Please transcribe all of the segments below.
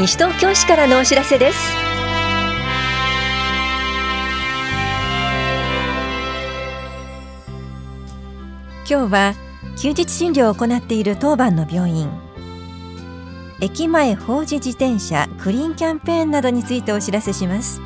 西東京市からのお知らせです。今日は休日診療を行っている当番の病院。駅前放置自転車クリーンキャンペーンなどについてお知らせします。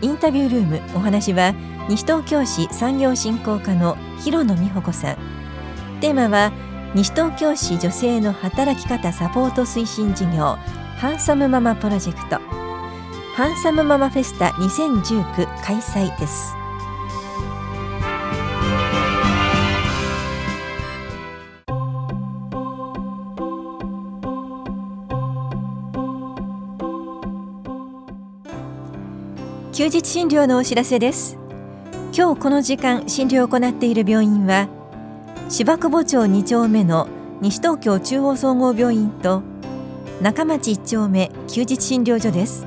インタビュールームお話は西東京市産業振興課の広野美穂子さん。テーマは西東京市女性の働き方サポート推進事業ハンサムママプロジェクト。ハンサムママフェスタ2019開催です。休日診療のお知らせです。今日この時間診療を行っている病院は芝久保町2丁目の西東京中央総合病院と中町1丁目休日診療所です。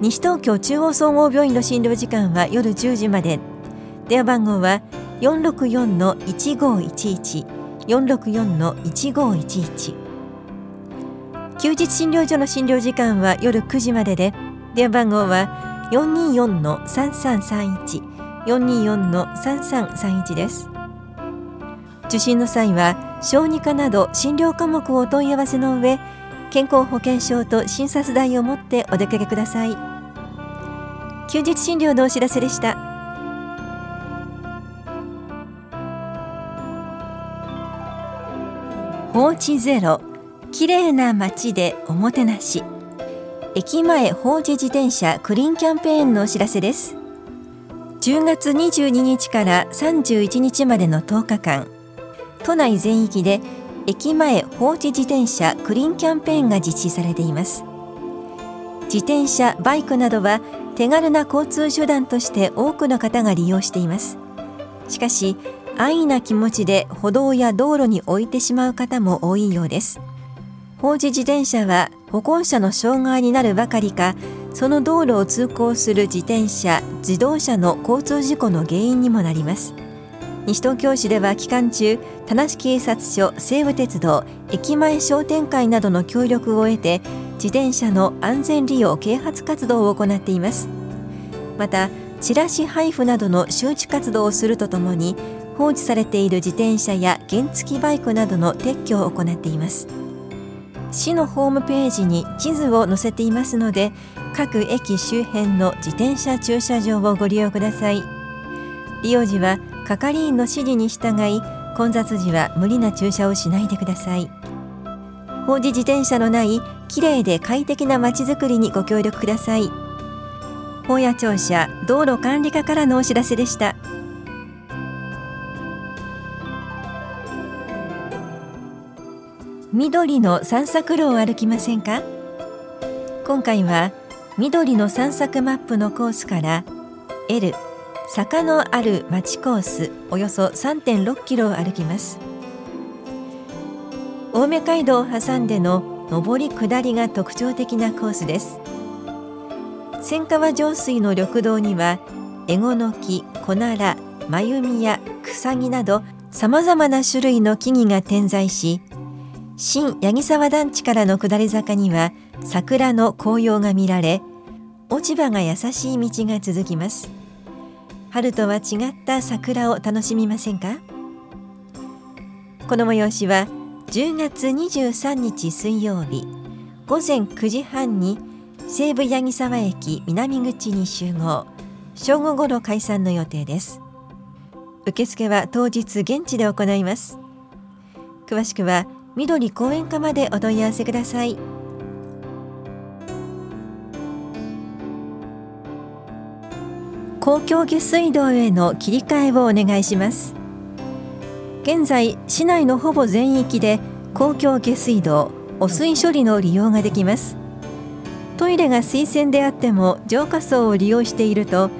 西東京中央総合病院の診療時間は夜10時まで。電話番号は464-1511 464-1511休日診療所の診療時間は夜9時までで電話番号は424-3331 424-3331です。受診の際は小児科など診療科目をお問い合わせの上健康保険証と診察代を持ってお出かけください。休日診療のお知らせでした。放置ゼロ綺麗な街でおもてなし。駅前放置自転車クリーンキャンペーンのお知らせです。10月22日から31日までの10日間。都内全域で駅前放置自転車クリーンキャンペーンが実施されています。自転車バイクなどは手軽な交通手段として多くの方が利用しています。しかし安易な気持ちで歩道や道路に置いてしまう方も多いようです。放置自転車は歩行者の障害になるばかりかその道路を通行する自転車自動車の交通事故の原因にもなります。西東京市では期間中田無警察署西武鉄道駅前商店会などの協力を得て自転車の安全利用啓発活動を行っています。またチラシ配布などの周知活動をするとともに放置されている自転車や原付バイクなどの撤去を行っています。市のホームページに地図を載せていますので各駅周辺の自転車駐車場をご利用ください。利用時は係員の指示に従い混雑時は無理な駐車をしないでください。放置自転車のないきれいで快適なまちづくりにご協力ください。本屋庁舎道路管理課からのお知らせでした。緑の散策路を歩きませんか？今回は緑の散策マップのコースから L 坂のある町コースおよそ3.6キロを歩きます。青梅街道を挟んでの上り下りが特徴的なコースです。千川上水の緑道にはエゴノキ、コナラ、マユミやクサギなどさまざまな種類の木々が点在し新八木沢団地からの下り坂には桜の紅葉が見られ落ち葉が優しい道が続きます。春とは違った桜を楽しみませんか？この催しは10月23日水曜日午前9時半に西武八木沢駅南口に集合正午ごろ解散の予定です。受付は当日現地で行います。詳しくは緑公園課までお問い合わせください。公共下水道への切り替えをお願いします。現在市内のほぼ全域で公共下水道汚水処理の利用ができます。トイレが水洗であっても浄化槽を利用していると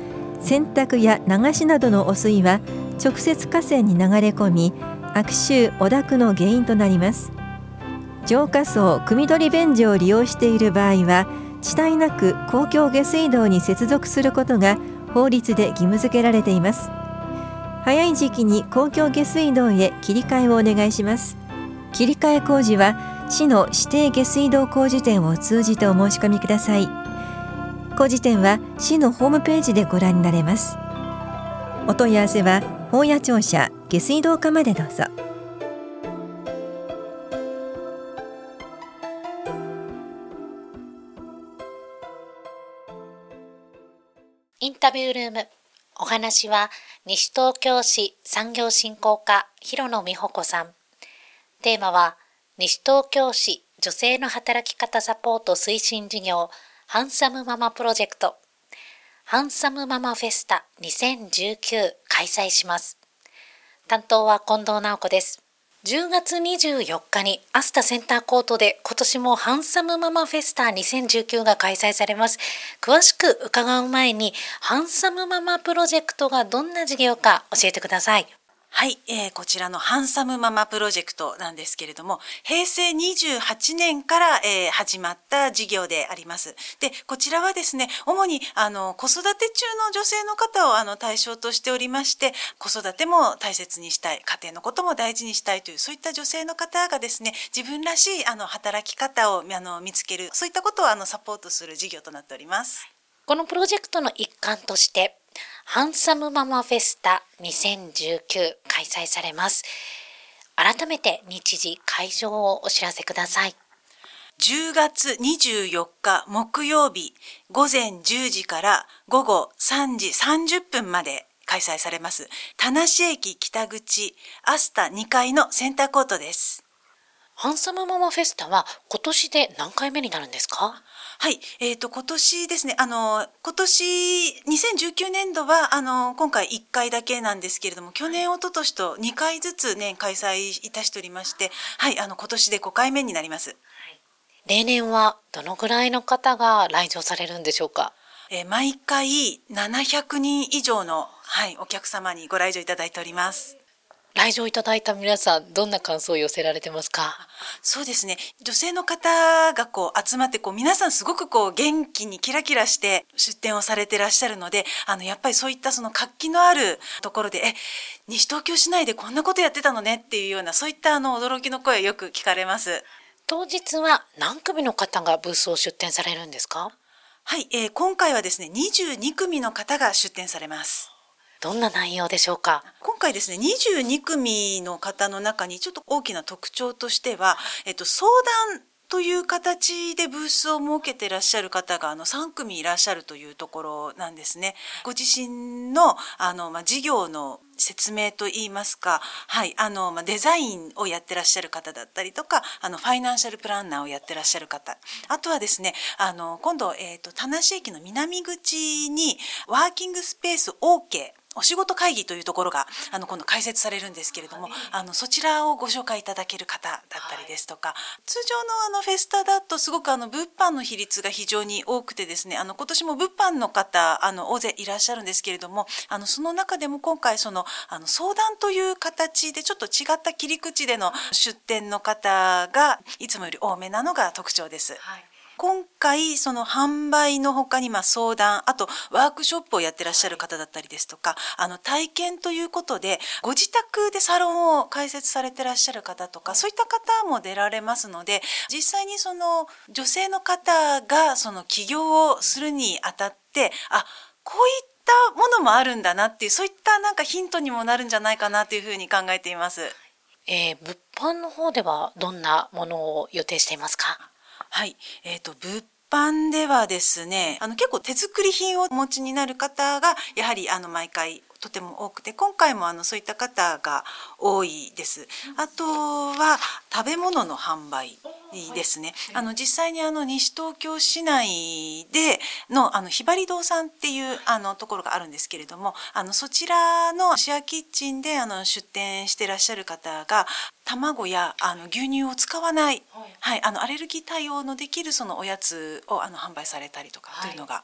洗濯や流しなどの汚水は直接河川に流れ込み悪臭汚濁の原因となります。浄化槽汲み取り便所を利用している場合は遅滞なく公共下水道に接続することが法律で義務付けられています。早い時期に公共下水道へ切り替えをお願いします。切り替え工事は市の指定下水道工事店を通じてお申し込みください。工事店は市のホームページでご覧になれます。お問い合わせは本屋庁舎下水道課までどうぞ。インタビュールームお話は西東京市産業振興課広野美穂子さんテーマは西東京市女性の働き方サポート推進事業ハンサムママプロジェクトハンサムママフェスタ2019開催します。担当は近藤直子です。10月24日にアスタセンターコートで今年もハンサムママフェスタ2019が開催されます。詳しく伺う前にハンサムママプロジェクトがどんな事業か教えてください。はい、えー、こちらのハンサムママプロジェクトなんですけれども、平成28年から、えー、始まった事業であります。で、こちらはですね、主にあの子育て中の女性の方をあの対象としておりまして、子育ても大切にしたい、家庭のことも大事にしたいというそういった女性の方がですね、自分らしいあの働き方をあの見つける、そういったことをあのサポートする事業となっております。このプロジェクトの一環として、ハンサムママフェスタ2019開催されます。改めて日時会場をお知らせください。10月24日木曜日午前10時から午後3時30分まで開催されます。田無駅北口アスタ2階のセンターコートです。ハンサムママフェスタは今年で何回目になるんですか？はい、えっ、ー、と今年ですね、あの今年2019年度はあの今回1回だけなんですけれども、去年一昨年と2回ずつ年開催いたしておりまして、はい、あの今年で5回目になります。例年はどのぐらいの方が来場されるんでしょうか？えー、毎回700人以上のはいお客様にご来場いただいております。来場いただいた皆さん、どんな感想を寄せられてますか？そうですね。女性の方がこう集まって、こう皆さんすごくこう元気にキラキラして出展をされてらっしゃるので、あの、やっぱりそういったその活気のあるところで、え、西東京市内でこんなことやってたのねっていうような、そういったあの驚きの声をよく聞かれます。当日は何組の方がブースを出展されるんですか？はい、えー、今回はですね、22組の方が出展されます。どんな内容でしょうか？今回ですね22組の方の中にちょっと大きな特徴としては、えっと、相談という形でブースを設けていらっしゃる方があの3組いらっしゃるというところなんですね。ご自身のあの、まあ、事業の説明といいますか、はい、あの、まあ、デザインをやってらっしゃる方だったりとか、あの、ファイナンシャルプランナーをやってらっしゃる方。あとはですね、あの、今度、えっ、ー、と、田無駅の南口に、ワーキングスペース OK お仕事会議というところがあの今度開設されるんですけれども、はい、あのそちらをご紹介いただける方だったりですとか、はい、通常のあのフェスタだとすごくあの物販の比率が非常に多くてですねあの今年も物販の方あの大勢いらっしゃるんですけれどもあのその中でも今回そのあの相談という形でちょっと違った切り口での出店の方がいつもより多めなのが特徴です。はい今回その販売の他にま相談あとワークショップをやってらっしゃる方だったりですとかあの体験ということでご自宅でサロンを開設されてらっしゃる方とかそういった方も出られますので実際にその女性の方がその起業をするにあたってあこういったものもあるんだなっていうそういったなんかヒントにもなるんじゃないかなというふうに考えています。えー、物販の方ではどんなものを予定していますか？はい、えっ、ー、と物販ではですね、あの結構手作り品をお持ちになる方がやはりあの毎回とても多くて今回もあのそういった方が多いです。あとは食べ物の販売ですね。あの実際にあの西東京市内でのあのひばり堂さんっていうあのところがあるんですけれども、あのそちらのシェアキッチンであの出店してらっしゃる方が卵やあの牛乳を使わない、はい、あのアレルギー対応のできるそのおやつをあの販売されたりとかというのが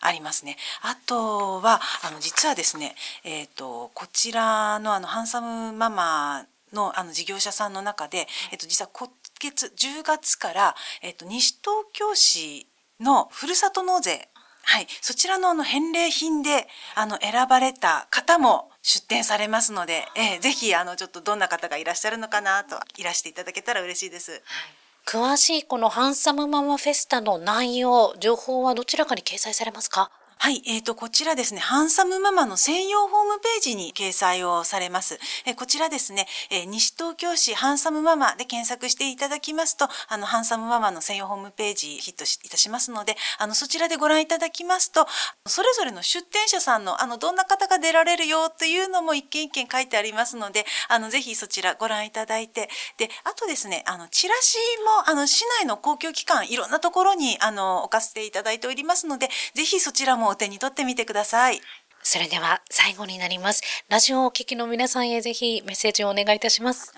ありますね。あとはあの実はですね、えっ、ー、とこちらのあのハンサムママのあの事業者さんの中で、えっと、実は今月10月から、えっと、西東京市のふるさと納税はい、そちらのあの返礼品であの選ばれた方も出展されますので、えー、ぜひあのちょっとどんな方がいらっしゃるのかなといらしていただけたら嬉しいです。はい詳しいこのハンサムママフェスタの内容、情報はどちらかに掲載されますか？はい、えーと、こちらですね、ハンサムママの専用ホームページに掲載をされます。えー、こちらですね、えー、西東京市ハンサムママで検索していただきますと、あの、ハンサムママの専用ホームページヒットいたしますので、あの、そちらでご覧いただきますと、それぞれの出店者さんの、あの、どんな方が出られるよというのも一件一件書いてありますので、あの、ぜひそちらご覧いただいて、で、あとですね、あの、チラシも、あの、市内の公共機関、いろんなところに、あの、置かせていただいておりますので、ぜひそちらもお手に取ってみてください。それでは最後になります。ラジオをお聞きの皆さんへぜひメッセージをお願いいたします。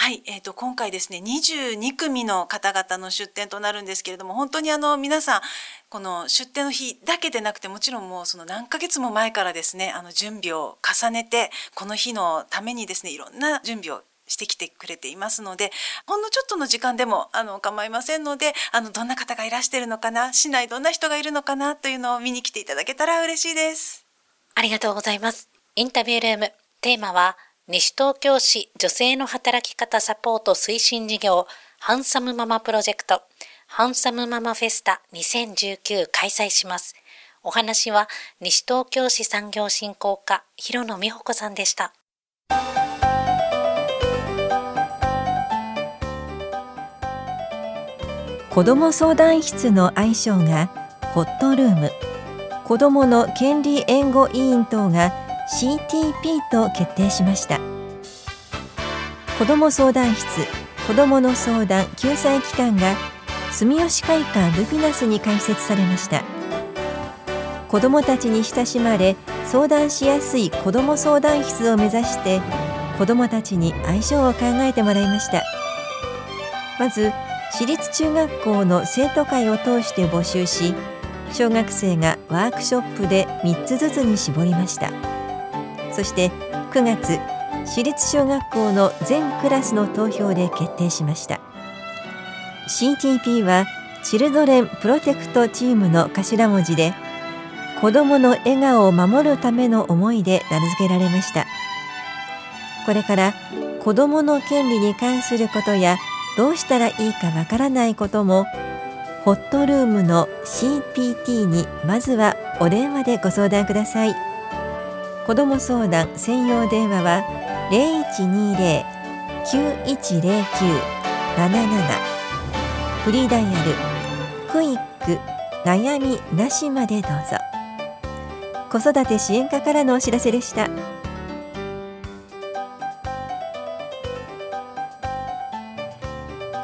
はい、えーと、今回ですね22組の方々の出展となるんですけれども本当にあの皆さんこの出展の日だけでなくてもちろんもうその何ヶ月も前からですねあの準備を重ねてこの日のためにですねいろんな準備をしてきてくれていますのでほんのちょっとの時間でもあの構いませんのであのどんな方がいらしてるのかな市内どんな人がいるのかなというのを見に来ていただけたら嬉しいです。ありがとうございます。インタビュールームテーマは西東京市女性の働き方サポート推進事業ハンサムママプロジェクト。ハンサムママフェスタ2019開催します。お話は西東京市産業振興課広野美穂子さんでした。子ども相談室の愛称がホットルーム。子どもの権利援護委員等が CTP と決定しました。子ども相談室子どもの相談救済機関が住吉会館ルピナスに開設されました。子どもたちに親しまれ相談しやすい子ども相談室を目指して子どもたちに愛称を考えてもらいました。まず私立中学校の生徒会を通して募集し小学生がワークショップで3つずつに絞りました。そして9月私立小学校の全クラスの投票で決定しました。CTP はチルドレンプロテクトチームの頭文字で子どもの笑顔を守るための思いで名付けられました。これから子どもの権利に関することやどうしたらいいかわからないこともホットルームの CPT にまずはお電話でご相談ください。子ども相談専用電話は0120-9109-77フリーダイヤルクイック悩みなしまでどうぞ。子育て支援課からのお知らせでした。